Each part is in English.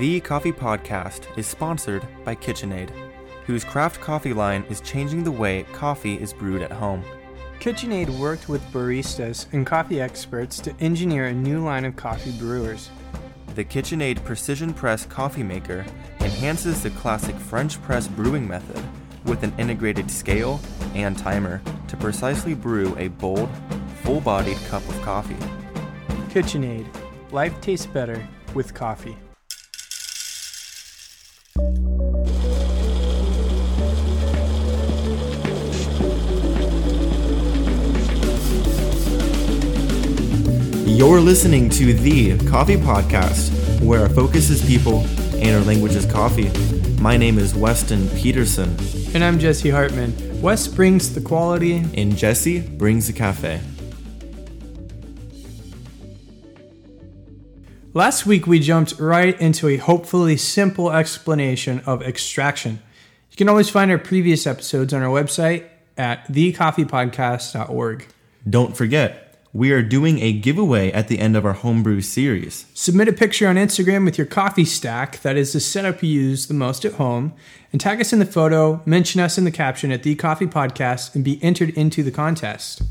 The Coffee Podcast is sponsored by KitchenAid, whose craft coffee line is changing the way coffee is brewed at home. KitchenAid worked with baristas and coffee experts to engineer a new line of coffee brewers. The KitchenAid Precision Press coffee maker enhances the classic French press brewing method with an integrated scale and timer to precisely brew a bold, full bodied cup of coffee. KitchenAid. Life tastes better with coffee. You're listening to the Coffee Podcast, where our focus is people and our language is coffee. My name is Weston Peterson, And I'm Jesse Hartman. Wes brings the quality. and Jesse brings the cafe. Last week, we jumped right into a hopefully simple explanation of extraction. You can always find our previous episodes on our website at thecoffeepodcast.org. Don't forget, we are doing a giveaway at the end of our homebrew series. Submit a picture on Instagram with your coffee stack, that is the setup you use the most at home, and tag us in the photo, mention us in the caption at The Coffee Podcast, and be entered into the contest.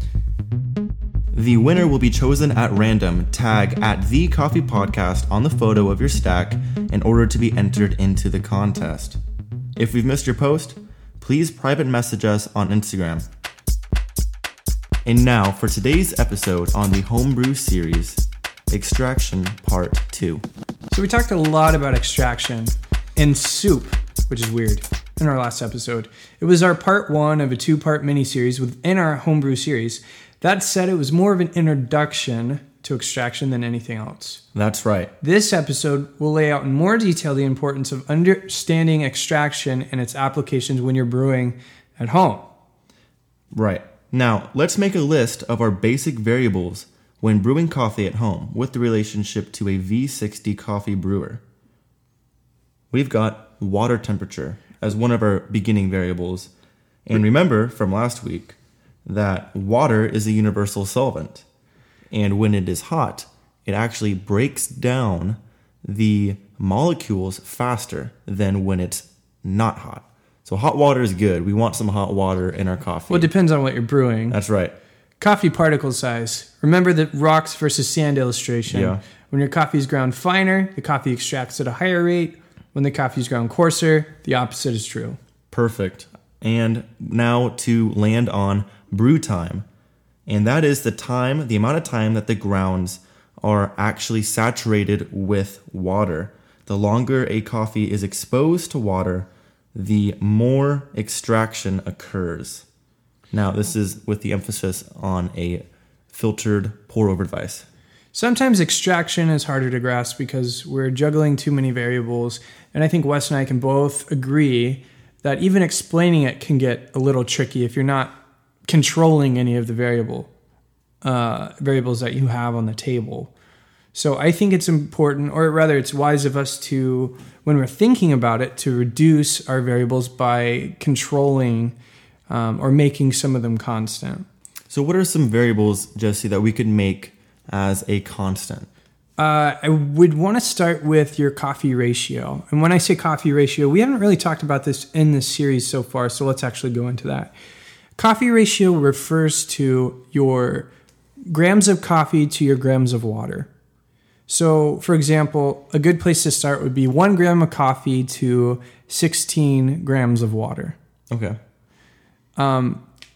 The winner will be chosen at random. Tag at the Coffee Podcast on the photo of your stack in order to be entered into the contest. If we've missed your post, please private message us on Instagram. And now for today's episode on the Homebrew series, Extraction Part 2. So, we talked a lot about extraction and soup, which is weird, in our last episode. It was our part one of a two part mini series within our homebrew series. That said, it was more of an introduction to extraction than anything else. That's right. This episode will lay out in more detail the importance of understanding extraction and its applications when you're brewing at home. Right. Now, let's make a list of our basic variables when brewing coffee at home with the relationship to a V60 coffee brewer. We've got water temperature as one of our beginning variables. And remember from last week that water is a universal solvent. And when it is hot, it actually breaks down the molecules faster than when it's not hot. So hot water is good. We want some hot water in our coffee. Well, it depends on what you're brewing. That's right. Coffee particle size. Remember the rocks versus sand illustration. Yeah. When your coffee is ground finer, the coffee extracts at a higher rate. When the coffee is ground coarser, the opposite is true. Perfect. And now to land on brew time. And that is the time, the amount of time that the grounds are actually saturated with water. The longer a coffee is exposed to water, the more extraction occurs. Now, this is with the emphasis on a filtered pour over device. Sometimes extraction is harder to grasp because we're juggling too many variables. And I think Wes and I can both agree that even explaining it can get a little tricky if you're not controlling any of the variable uh, variables that you have on the table. So I think it's important, or rather, it's wise of us to, when we're thinking about it, to reduce our variables by controlling um, or making some of them constant. So, what are some variables, Jesse, that we could make as a constant? Uh, I would want to start with your coffee ratio. And when I say coffee ratio, we haven't really talked about this in this series so far, so let's actually go into that. Coffee ratio refers to your grams of coffee to your grams of water. So, for example, a good place to start would be one gram of coffee to 16 grams of water. Okay.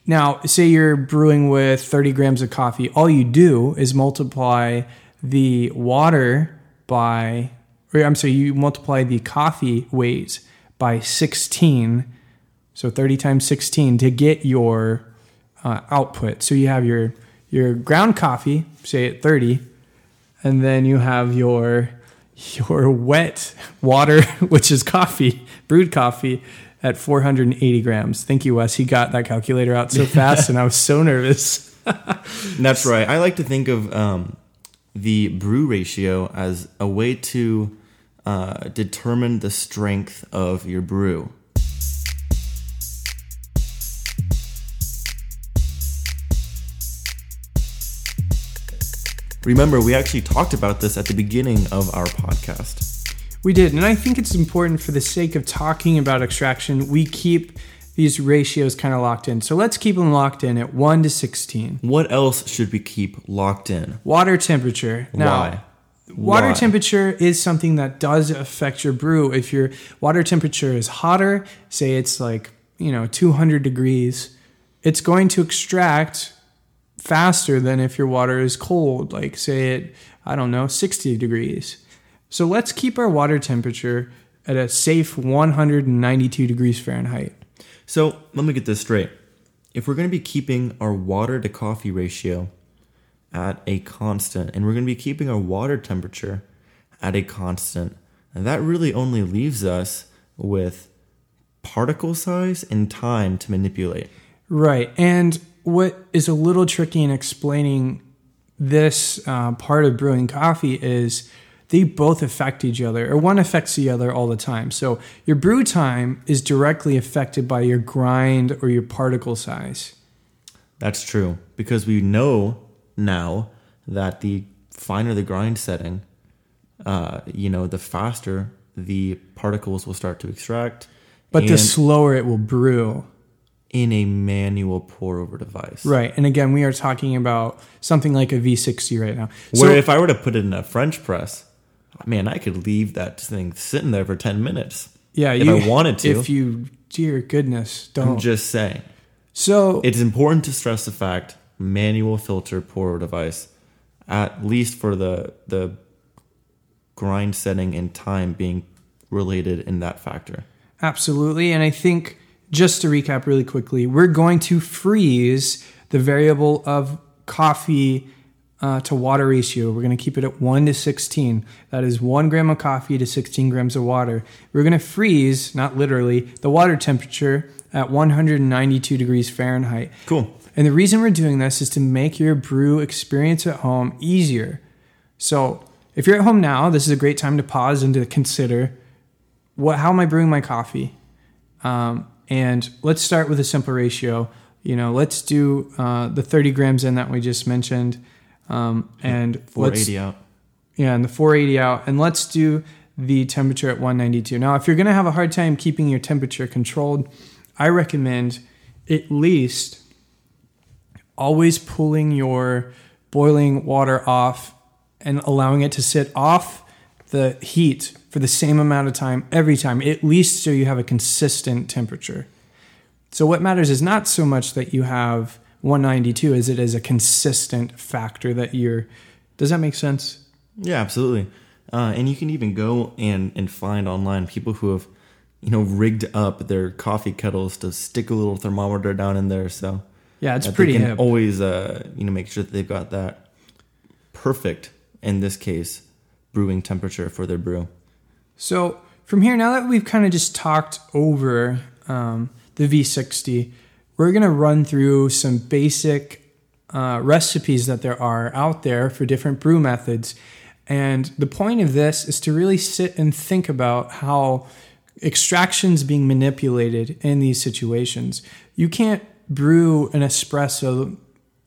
Now, say you're brewing with 30 grams of coffee, all you do is multiply the water by, or I'm sorry, you multiply the coffee weight by 16, so 30 times 16 to get your uh, output. So you have your your ground coffee, say at 30, and then you have your your wet water, which is coffee, brewed coffee, at 480 grams. Thank you, Wes. He got that calculator out so fast, and I was so nervous. That's right. I like to think of um, the brew ratio as a way to uh, determine the strength of your brew. Remember, we actually talked about this at the beginning of our podcast. We did, and I think it's important for the sake of talking about extraction, we keep these ratios kind of locked in. So let's keep them locked in at 1 to 16. What else should we keep locked in? Water temperature. Now, Why? Water Why? temperature is something that does affect your brew. If your water temperature is hotter, say it's like, you know, 200 degrees, it's going to extract faster than if your water is cold, like say at, I don't know, 60 degrees. So let's keep our water temperature at a safe 192 degrees Fahrenheit. So let me get this straight. If we're going to be keeping our water to coffee ratio at a constant, and we're going to be keeping our water temperature at a constant, that really only leaves us with particle size and time to manipulate. Right. And what is a little tricky in explaining this uh, part of brewing coffee is they both affect each other, or one affects the other all the time. So your brew time is directly affected by your grind or your particle size. That's true because we know now that the finer the grind setting, uh, you know, the faster the particles will start to extract. But the slower it will brew. In a manual pour over device. Right. And again, we are talking about something like a V60 right now. Where So- if I were to put it in a French press, man, I could leave that thing sitting there for 10 minutes. yeah, if you, I wanted to. If you, dear goodness, I'm don't. just saying. so It's important to stress the fact manual filter pour over device, at least for the the grind setting and time being related in that factor. Absolutely. And I think just to recap really quickly, we're going to freeze the variable of coffee uh, to water ratio. We're going to keep it at 1 to 16. That is 1 gram of coffee to 16 grams of water. We're going to freeze, not literally, the water temperature at 192 degrees Fahrenheit. Cool. And the reason we're doing this is to make your brew experience at home easier. So, if you're at home now, this is a great time to pause and to consider what how am I brewing my coffee? Um, and let's start with a simple ratio. You know, let's do uh, the 30 grams in that we just mentioned, um, and let's 480 out. yeah, and the 480 out, and let's do the temperature at 192. Now, if you're going to have a hard time keeping your temperature controlled, I recommend at least always pulling your boiling water off and allowing it to sit off the heat for the same amount of time every time, at least so you have a consistent temperature. So, what matters is not so much that you have 192 as it is a consistent factor that you're. Does that make sense? Yeah, absolutely. Uh, and you can even go and, and find online people who have, you know, rigged up their coffee kettles to stick a little thermometer down in there. So Yeah, it's that they pretty can hip. always, uh, you know, make sure that they've got that perfect, in this case, brewing temperature for their brew. So from here, now that we've kind of just talked over um, the V60, we're going to run through some basic uh, recipes that there are out there for different brew methods. And the point of this is to really sit and think about how extraction's being manipulated in these situations. You can't brew an espresso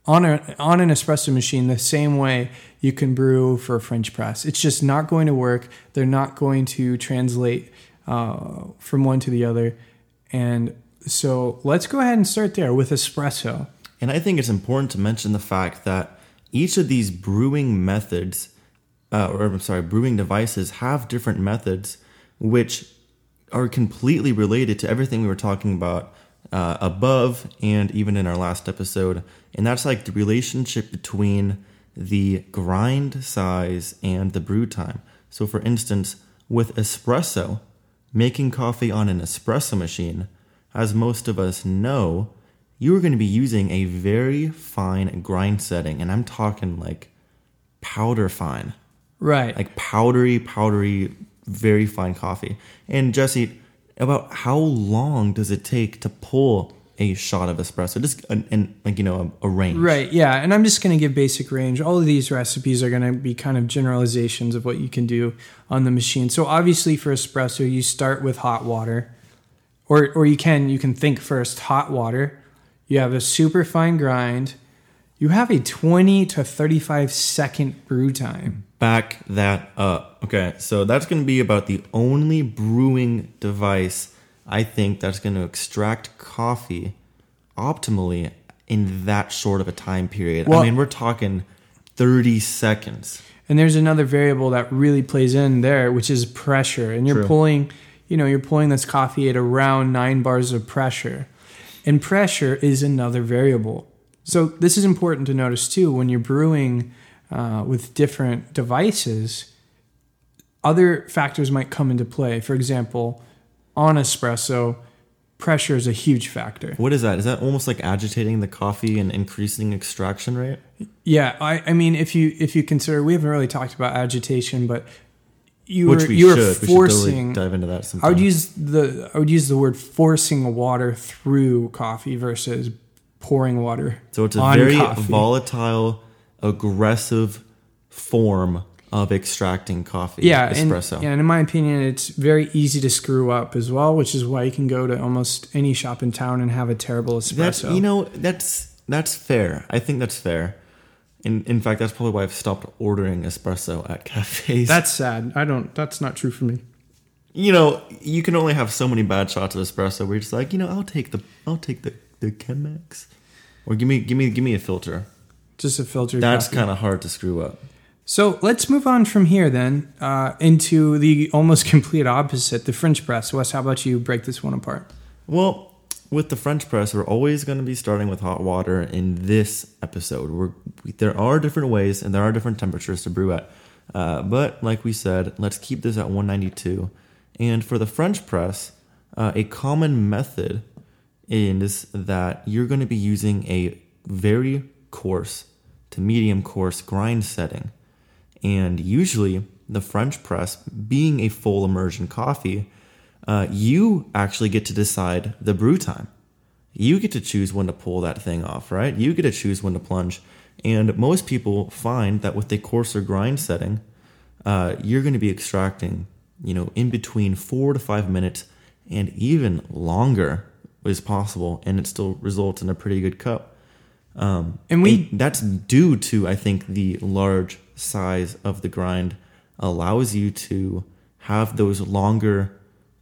on a on an espresso machine the same way you can brew for a French press. It's just not going to work. They're not going to translate uh, from one to the other. And so let's go ahead and start there with espresso. And I think it's important to mention the fact that each of these brewing methods, uh, or I'm sorry, brewing devices have different methods which are completely related to everything we were talking about uh, above and even in our last episode. And that's like the relationship between the grind size and the brew time. So, for instance, with espresso, making coffee on an espresso machine, as most of us know, you are going to be using a very fine grind setting. And I'm talking like powder fine, Right. like powdery, powdery, very fine coffee. And Jesse, about how long does it take to pull a shot of espresso? Just an, an like you know a, a range. Right, yeah. And I'm just going to give basic range. All of these recipes are going to be kind of generalizations of what you can do on the machine. So obviously for espresso, you start with hot water. Or or you can you can think first hot water. You have a super fine grind. You have a 20 to 35 second brew time. Back that up. Okay, so that's going to be about the only brewing device I think that's going to extract coffee optimally in that short of a time period. Well- I mean, we're talking 30 seconds. And there's another variable that really plays in there, which is pressure. And you're True. pulling, you know, you're pulling this coffee at around nine bars of pressure. And pressure is another variable. So this is important to notice too when you're brewing uh, with different devices. Other factors might come into play. For example, on espresso, pressure is a huge factor. What is that? Is that almost like agitating the coffee and increasing extraction rate? Yeah, I, I mean, if you if you consider, we haven't really talked about agitation, but you Which were we you should. were we should forcing. dive into that I would use the I would use the word forcing water through coffee versus pouring water. so it's a very coffee. volatile, aggressive form of extracting coffee. Yeah, espresso. yeah, and in my opinion, it's very easy to screw up as well, which is why you can go to almost any shop in town and have a terrible espresso. you know that's that's fair. I think that's fair. In in fact, that's probably why I've stopped ordering espresso at cafes. that's sad. I don't. That's not true for me. you know you can only have so many bad shots of espresso. Where you're just like, you know, I'll take the I'll take the the Chemex, or give me give me give me a filter. Just a filter. That's kind of hard to screw up. So let's move on from here then uh, into the almost complete opposite, the French press. Wes, how about you break this one apart? Well, with the French press, we're always going to be starting with hot water in this episode. We're, we, there are different ways and there are different temperatures to brew at. Uh, but like we said, let's keep this at 192. And for the French press, uh, a common method is that you're going to be using a very coarse to medium coarse grind setting. And usually, the French press, being a full immersion coffee, uh, you actually get to decide the brew time. You get to choose when to pull that thing off, right? You get to choose when to plunge. And most people find that with a coarser grind setting, uh, you're going to be extracting, you know, in between four to five minutes and even longer is possible, and it still results in a pretty good cup. Um, And we- and that's due to, I think, the large size of the grind allows you to have those longer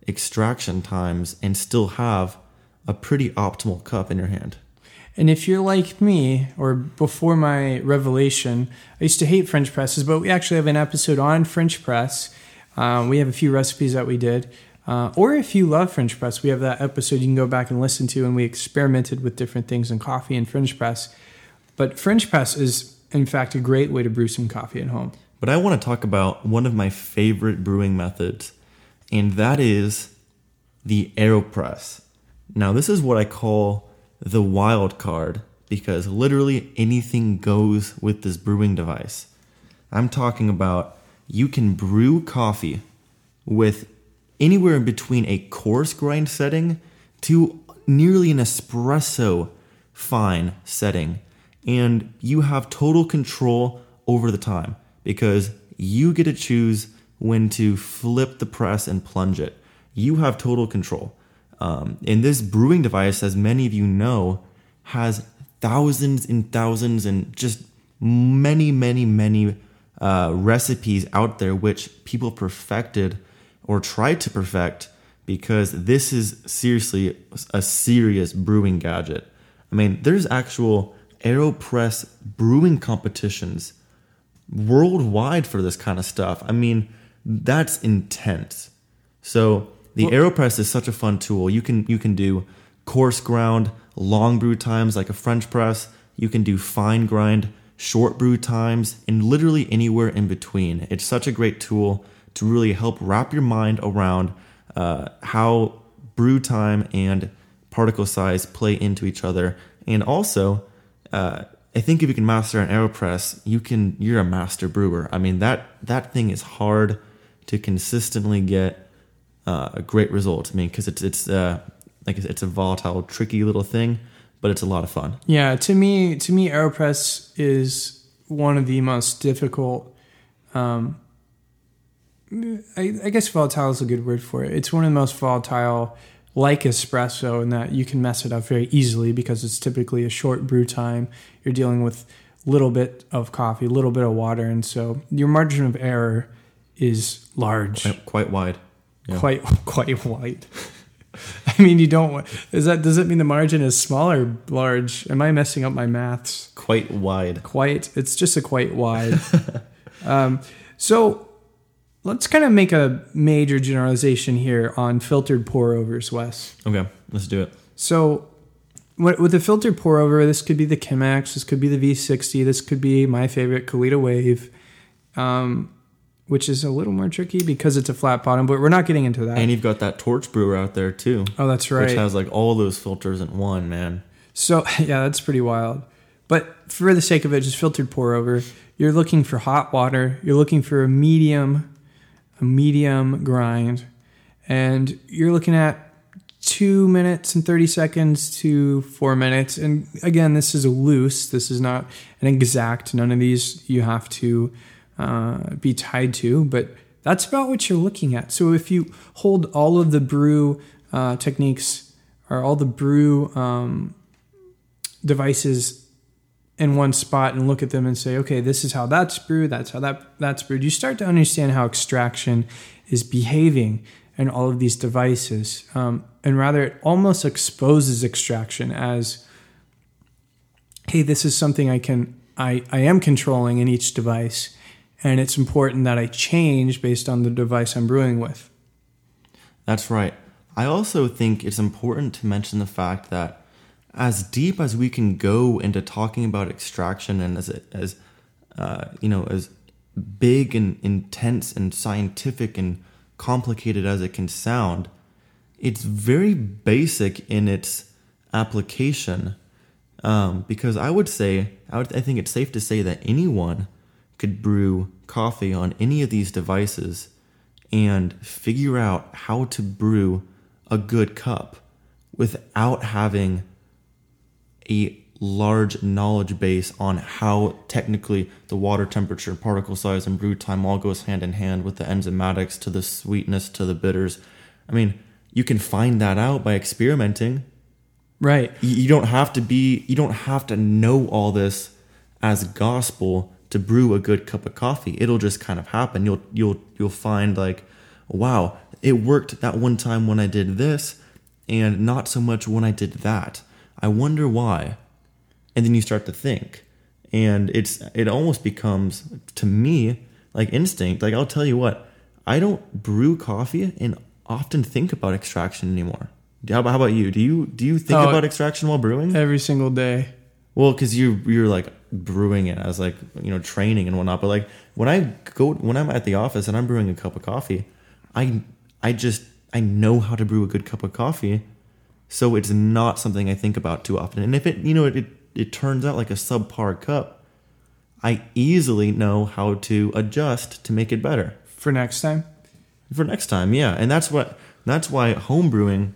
extraction times and still have a pretty optimal cup in your hand. And if you're like me, or before my revelation, I used to hate French presses, but we actually have an episode on French press. Um, we have a few recipes that we did. Uh, or if you love French press, we have that episode you can go back and listen to, and we experimented with different things in coffee and French press. But French press is, in fact, a great way to brew some coffee at home. But I want to talk about one of my favorite brewing methods, and that is the AeroPress. Now, this is what I call the wild card because literally anything goes with this brewing device. I'm talking about you can brew coffee with anywhere in between a coarse grind setting to nearly an espresso fine setting. And you have total control over the time because you get to choose when to flip the press and plunge it. You have total control. Um, and this brewing device, as many of you know, has thousands and thousands and just many, many, many uh, recipes out there which people perfected or tried to perfect because this is seriously a serious brewing gadget. I mean, there's actual AeroPress brewing competitions worldwide for this kind of stuff. I mean, that's intense. So the AeroPress is such a fun tool. You can you can do coarse ground, long brew times like a French press. You can do fine grind, short brew times, and literally anywhere in between. It's such a great tool to really help wrap your mind around uh, how brew time and particle size play into each other, and also. Uh, I think if you can master an AeroPress, you can you're a master brewer. I mean that that thing is hard to consistently get uh, a great result. I mean because it's it's uh, like it's a volatile, tricky little thing, but it's a lot of fun. Yeah, to me, to me, Aeropress is one of the most difficult. Um, I, I guess volatile is a good word for it. It's one of the most volatile like espresso in that you can mess it up very easily because it's typically a short brew time. You're dealing with a little bit of coffee, a little bit of water, and so your margin of error is large, Quite- Quite wide. Yeah. quite quite wide. I mean, you don't. want- Is that does it mean the margin is small or large? Am I messing up my maths? Quite wide. quite it's just a quite wide um, so let's kind of make a major generalization here on filtered pour overs wes Okay, let's do it. so what- with the filtered pour over this could be the chemex this could be the v60 this could be my favorite Kalita wave um, which is a little more tricky because it's a flat bottom but we're not getting into that And you've got that torch brewer out there too, oh that's right which has like all those filters in one, man. So yeah, that's pretty wild. But for the sake of it, just filtered pour over. You're looking for hot water. You're looking for a medium, a medium grind, and you're looking at two minutes and thirty seconds to four minutes. And again, this is a loose. This is not an exact. None of these you have to uh, be tied to, but that's about what you're looking at. So if you hold all of the brew uh, techniques or all the brew um, devices in one spot and look at them and say, okay, this is how that's brewed, that's how that that's brewed. You start to understand how extraction is behaving in all of these devices, um, and rather it almost exposes extraction as, hey, this is something I can I I am controlling in each device, and it's important that I change based on the device I'm brewing with. That's right. I also think it's important to mention the fact that as deep as we can go into talking about extraction and as as uh, you know as big and intense and scientific and complicated as it can sound, it's very basic in its application. Um, because I would say, I, would, I think it's safe to say that anyone could brew coffee on any of these devices and figure out how to brew a good cup without having a large knowledge base on how technically the water temperature, particle size, and brew time all goes hand in hand with the enzymatics to the sweetness to the bitters. I mean, you can find that out by experimenting. Right. You don't have to be, you don't have to know all this as gospel to brew a good cup of coffee. It'll just kind of happen. You'll you'll you'll find like, wow, it worked that one time when I did this, and not so much when I did that. I wonder why. And then you start to think, and it's it almost becomes to me like instinct. Like I'll tell you what, I don't brew coffee and often think about extraction anymore. How about, how about you? Do you do you think Oh, about extraction while brewing? Every single day. Well, because you you're like brewing it as like you know training and whatnot. But like when I go when I'm at the office and I'm brewing a cup of coffee, I I just I know how to brew a good cup of coffee, so it's not something I think about too often. And if it you know it it, it turns out like a subpar cup, I easily know how to adjust to make it better For next time. for next time. Yeah, and that's what that's why home brewing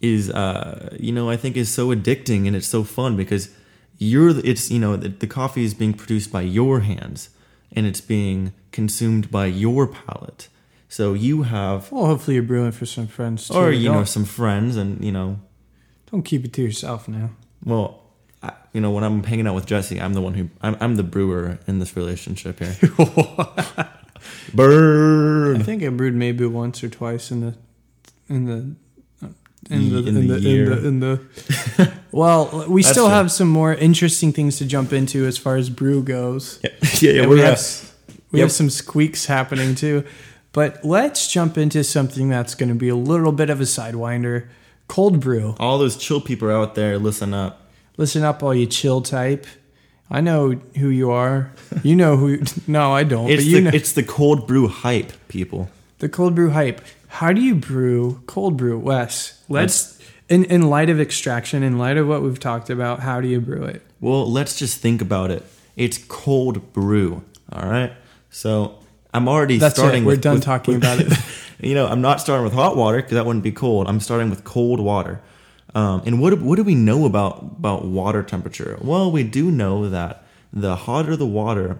is uh you know I think is so addicting and it's so fun because you're it's you know the, the coffee is being produced by your hands and it's being consumed by your palate. So you have Well, hopefully you're brewing for some friends too. or you know Don't- some friends and you know Don't keep it to yourself now. well I, you know when I'm hanging out with Jesse I'm the one who I'm, I'm the brewer in this relationship here. Burn. I think I brewed maybe once or twice in the in the in the In in the the, in the, in the well, we That's still have some more interesting things to jump into as far as brew goes. Yeah, yeah, yeah And we're we uh, have we yep. have some squeaks happening too. But let's jump into something that's going to be a little bit of a sidewinder. Cold brew. all those chill people out there. Listen up. Listen up, all you chill type. I know who you are. You know who. No, I don't. It's but you the know it's the cold brew hype, people. the cold brew hype. How do you brew cold brew, Wes? Let's in in light of extraction, in light of what we've talked about. How do you brew it? Well, let's just think about it. It's cold brew. All right. So I'm already That's starting. it. We're with, done with- talking with- about it. you know, I'm not starting with hot water because that wouldn't be cold. I'm starting with cold water. Um, and what what do we know about about water temperature? Well, we do know that the hotter the water,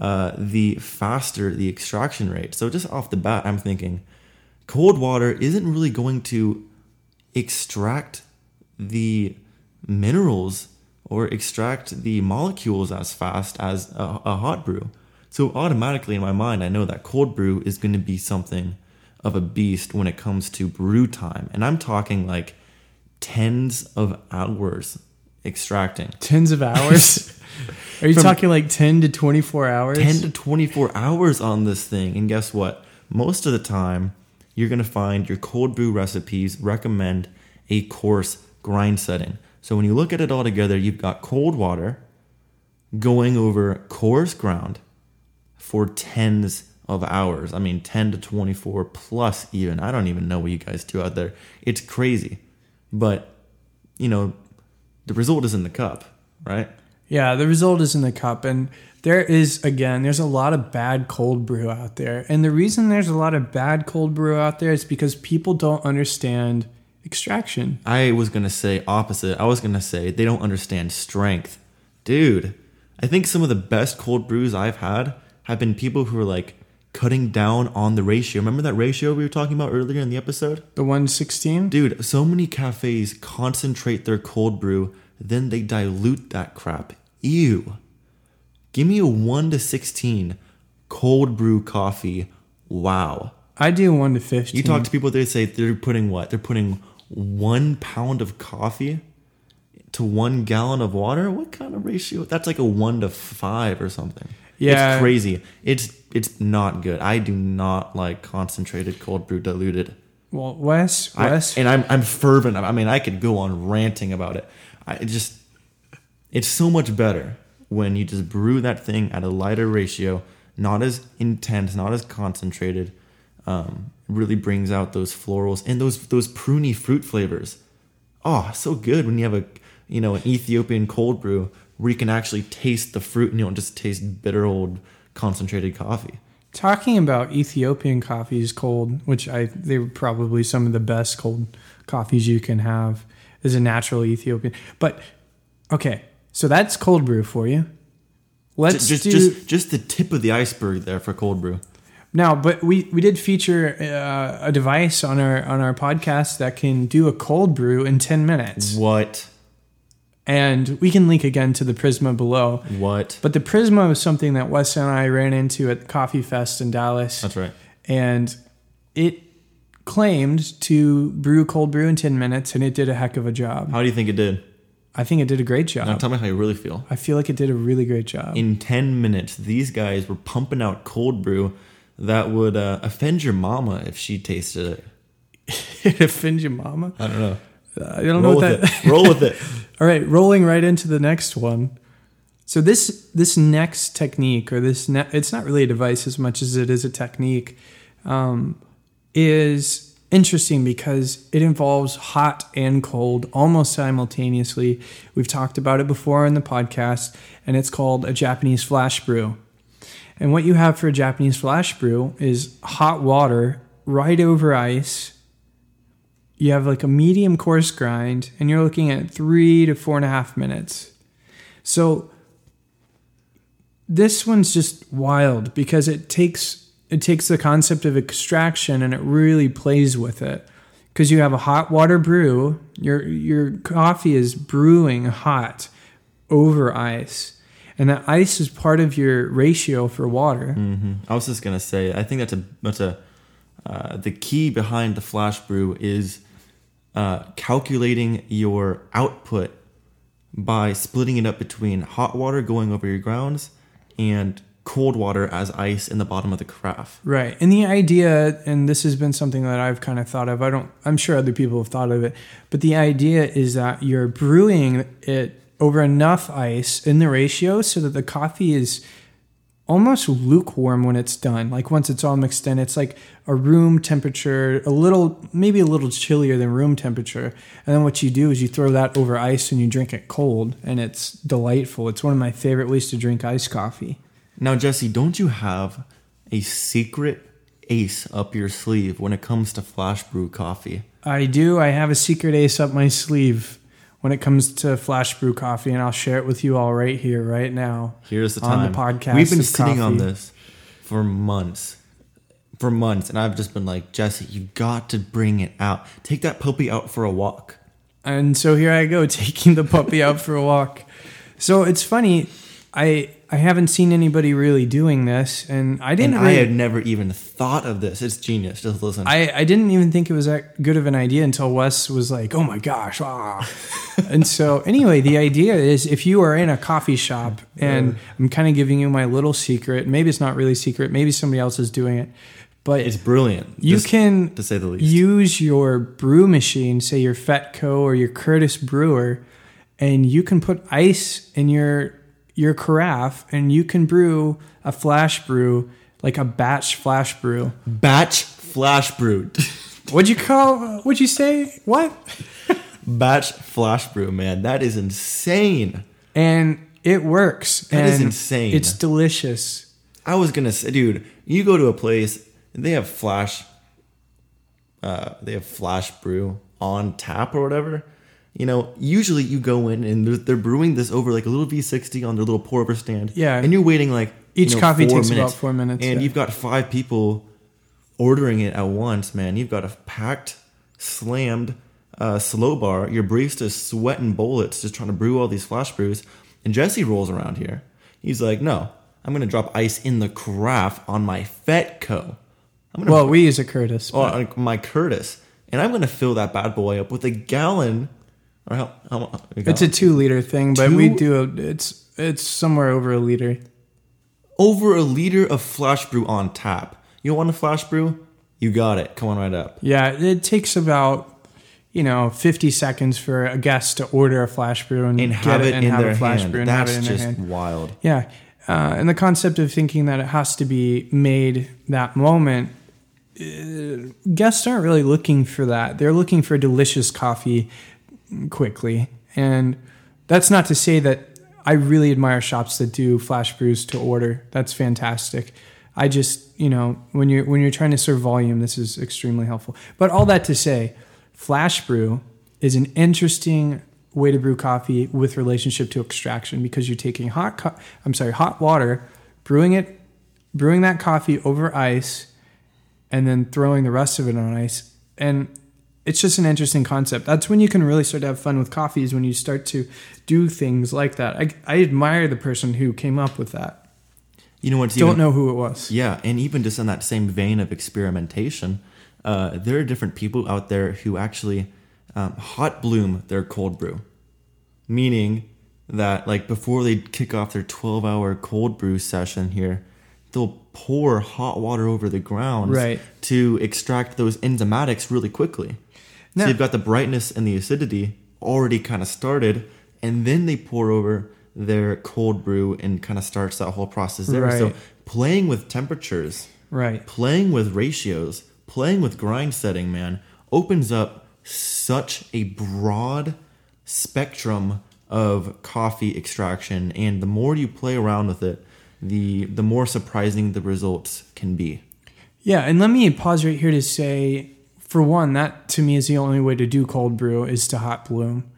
uh, the faster the extraction rate. So just off the bat, I'm thinking cold water isn't really going to extract the minerals or extract the molecules as fast as a, a hot brew. So automatically in my mind, I know that cold brew is going to be something of a beast when it comes to brew time. And I'm talking like tens of hours extracting. Tens of hours. Are you From- talking like 10 to 24 hours? 10 to 24 hours on this thing. And guess what? Most of the time, you're going to find your cold brew recipes recommend a coarse grind setting. So when you look at it all together, you've got cold water going over coarse ground for tens of hours. I mean, 10 to 24 plus, even. I don't even know what you guys do out there. It's crazy. But, you know, the result is in the cup, right? Yeah, the result is in the cup. And there is, again, there's a lot of bad cold brew out there. And the reason there's a lot of bad cold brew out there is because people don't understand extraction. I was gonna say opposite. I was gonna say they don't understand strength. Dude, I think some of the best cold brews I've had have been people who are like cutting down on the ratio. Remember that ratio we were talking about earlier in the episode? The 116? Dude, so many cafes concentrate their cold brew, then they dilute that crap. Ew. Give me a 1 to 16 cold brew coffee. Wow. I do 1 to 15. You talk to people, they say they're putting what? They're putting one pound of coffee to one gallon of water. What kind of ratio? That's like a one to five or something. Yeah. it's crazy. It's it's not good. I do not like concentrated cold brew diluted. Well, Wes, I- Wes, and I'm I'm fervent. I mean, I could go on ranting about it. I it just it's so much better when you just brew that thing at a lighter ratio, not as intense, not as concentrated. Um, really brings out those florals and those those pruny fruit flavors. Oh, so good when you have a you know an Ethiopian cold brew where you can actually taste the fruit and you don't just taste bitter old concentrated coffee. talking about Ethiopian coffees cold, which I they're probably some of the best cold coffees you can have is a natural Ethiopian. But okay, so that's cold brew for you. Let's just do just just the tip of the iceberg there for cold brew. now. But we we did feature uh, a device on our on our podcast that can do a cold brew in ten minutes, What? And we can link again to the Prisma below. What? But the Prisma was something that Wes and I ran into at the Coffee Fest in Dallas. That's right. and it claimed to brew cold brew in 10 minutes and it did a heck of a job How do you think it did? i think it did a great job. Now tell me how you really feel. i feel like it did a really great job In 10 minutes, these guys were pumping out cold brew that would uh, offend your mama if she tasted it. it offends your mama I don't know. I don't know what that. Roll with it. all right rolling right into the next one so this this next technique or this ne- it's not really a device as much as it is a technique um, is interesting because it involves hot and cold almost simultaneously. We've talked about it before in the podcast, and it's called a Japanese flash brew. And what you have for a Japanese flash brew is hot water right over ice. You have like a medium coarse grind, and you're looking at three to four and a half minutes. So this one's just wild because it takes it takes the concept of extraction and it really plays with it. Because you have a hot water brew your your coffee is brewing hot over ice and that ice is part of your ratio for water. Hmm I was just gonna say, I think that's a that's a uh, the key behind the flash brew is uh, calculating your output by splitting it up between hot water going over your grounds and cold water as ice in the bottom of the carafe. Right. And the idea, and this has been something that I've kind of thought of, I don't, I'm sure other people have thought of it, but the idea is that you're brewing it over enough ice in the ratio so that the coffee is almost lukewarm when it's done. Like once it's all mixed in, it's like a room temperature, a little, maybe a little chillier than room temperature. And then what you do is you throw that over ice and you drink it cold, and it's delightful. It's one of my favorite ways to drink iced coffee. Now, Jesse, don't you have a secret ace up your sleeve when it comes to flash brew coffee? I do. I have a secret ace up my sleeve when it comes to flash brew coffee, and I'll share it with you all right here, right now. Here's the On time. the podcast We've been sitting on this for months, for months, and I've just been like, Jesse, you got to bring it out. Take that puppy out for a walk. And so here I go taking the puppy out for a walk. So it's funny, I I haven't seen anybody really doing this, and I didn't. And really, I had never even thought of this. It's genius. Just listen. I, I didn't even think it was that good of an idea until Wes was like, "Oh my gosh!" Ah. and so anyway, the idea is if you are in a coffee shop, and I'm kind of giving you my little secret. Maybe it's not really secret. Maybe somebody else is doing it, but it's brilliant. you just can to say the least. use your brew machine, say your Fetco or your Curtis brewer, and you can put ice in your your carafe, and you can brew a flash brew like a batch flash brew. batch flash brew. What'd you call? What'd you say? What? batch flash brew, man. That is insane. And it works. That is insane. It's delicious. I was gonna say, dude, you go to a place and they have flash, uh, they have flash brew on tap or whatever. You know, usually you go in and they're, they're brewing this over like a little V60 on their little pour over stand. Yeah. and you're waiting like you Each know, coffee takes about four minutes, and yeah. you've got five people ordering it at once. Man, you've got a packed, slammed uh, slow bar. Your barista's sweating bullets just trying to brew all these flash brews. And Jesse rolls around here. He's like, "No, I'm gonna drop ice in the craft on my Fetco. I'm gonna Well, we use a Curtis. oh, but- my Curtis, and I'm gonna fill that bad boy up with a gallon. Or how? how it's a two liter thing, but we do a, it's it's somewhere over a liter. over a liter of flash brew on tap. You want a flash brew? You got it. Come on right up. Yeah, it takes about you know 50 seconds for a guest to order a flash brew and, And get have it and in have their a flash hand. brew and That's have it in just their hand. wild. Yeah, uh, and the concept of thinking that it has to be made that moment. uh, Guests aren't really looking for that. They're looking for delicious coffee quickly. And that's not to say that I really admire shops that do flash brews to order. That's fantastic. I just, you know, when you're when you're trying to serve volume, this is extremely helpful. But all that to say, flash brew is an interesting way to brew coffee with relationship to extraction because you're taking hot co- I'm sorry, hot water, brewing it brewing that coffee over ice and then throwing the rest of it on ice. And it's just an interesting concept. That's when you can really start to have fun with coffee is when you start to do things like that. I, I admire the person who came up with that. You know what's Don't even, know who it was. Yeah, and even just in that same vein of experimentation, uh, there are different people out there who actually um, hot bloom their cold brew, meaning that like before they kick off their 12 hour cold brew session here, they'll pour hot water over the grounds Right. to extract those enzymatics really quickly. So you've got the brightness and the acidity already kind of started, and then they pour over their cold brew and kind of starts that whole process there. So playing with temperatures, Right. playing with ratios, playing with grind setting, man, opens up such a broad spectrum of coffee extraction and the more you play around with it, the the more surprising the results can be. Yeah, and let me pause right here to say, for one, that to me is the only way to do cold brew is to hot bloom.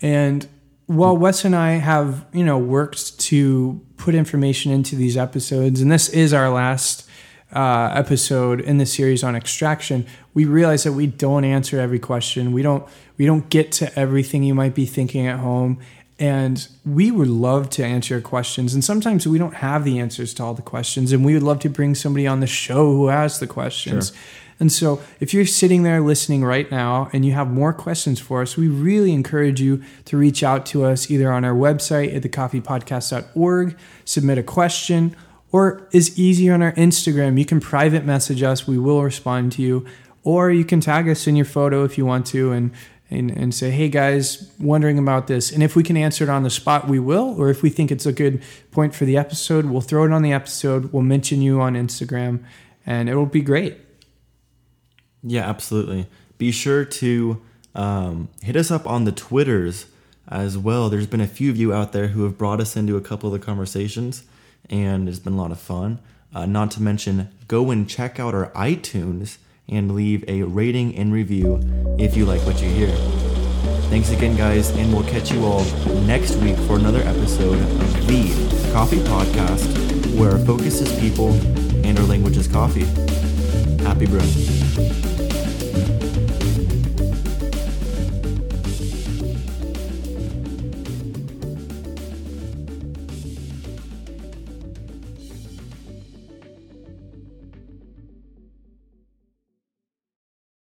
And while Wes and I have, you know, worked to put information into these episodes, and this is our last uh, episode in the series on extraction, we realize that we don't answer every question. We don't we don't get to everything you might be thinking at home. And we would love to answer your questions. And sometimes we don't have the answers to all the questions. And we would love to bring somebody on the show who has the questions. And so if you're sitting there listening right now and you have more questions for us, we really encourage you to reach out to us either on our website at thecoffeepodcast.org, submit a question, or is easier on our Instagram. You can private message us. We will respond to you. Or you can tag us in your photo if you want to and and, and say, hey guys, wondering about this. And if we can answer it on the spot, we will. Or if we think it's a good point for the episode, we'll throw it on the episode. We'll mention you on Instagram and it will be great. Yeah, absolutely. Be sure to um, hit us up on the Twitters as well. There's been a few of you out there who have brought us into a couple of the conversations, and it's been a lot of fun. Uh, not to mention, go and check out our iTunes and leave a rating and review if you like what you hear. Thanks again, guys, and we'll catch you all next week for another episode of The Coffee Podcast, where our focus is people and our language is coffee. Happy brewing.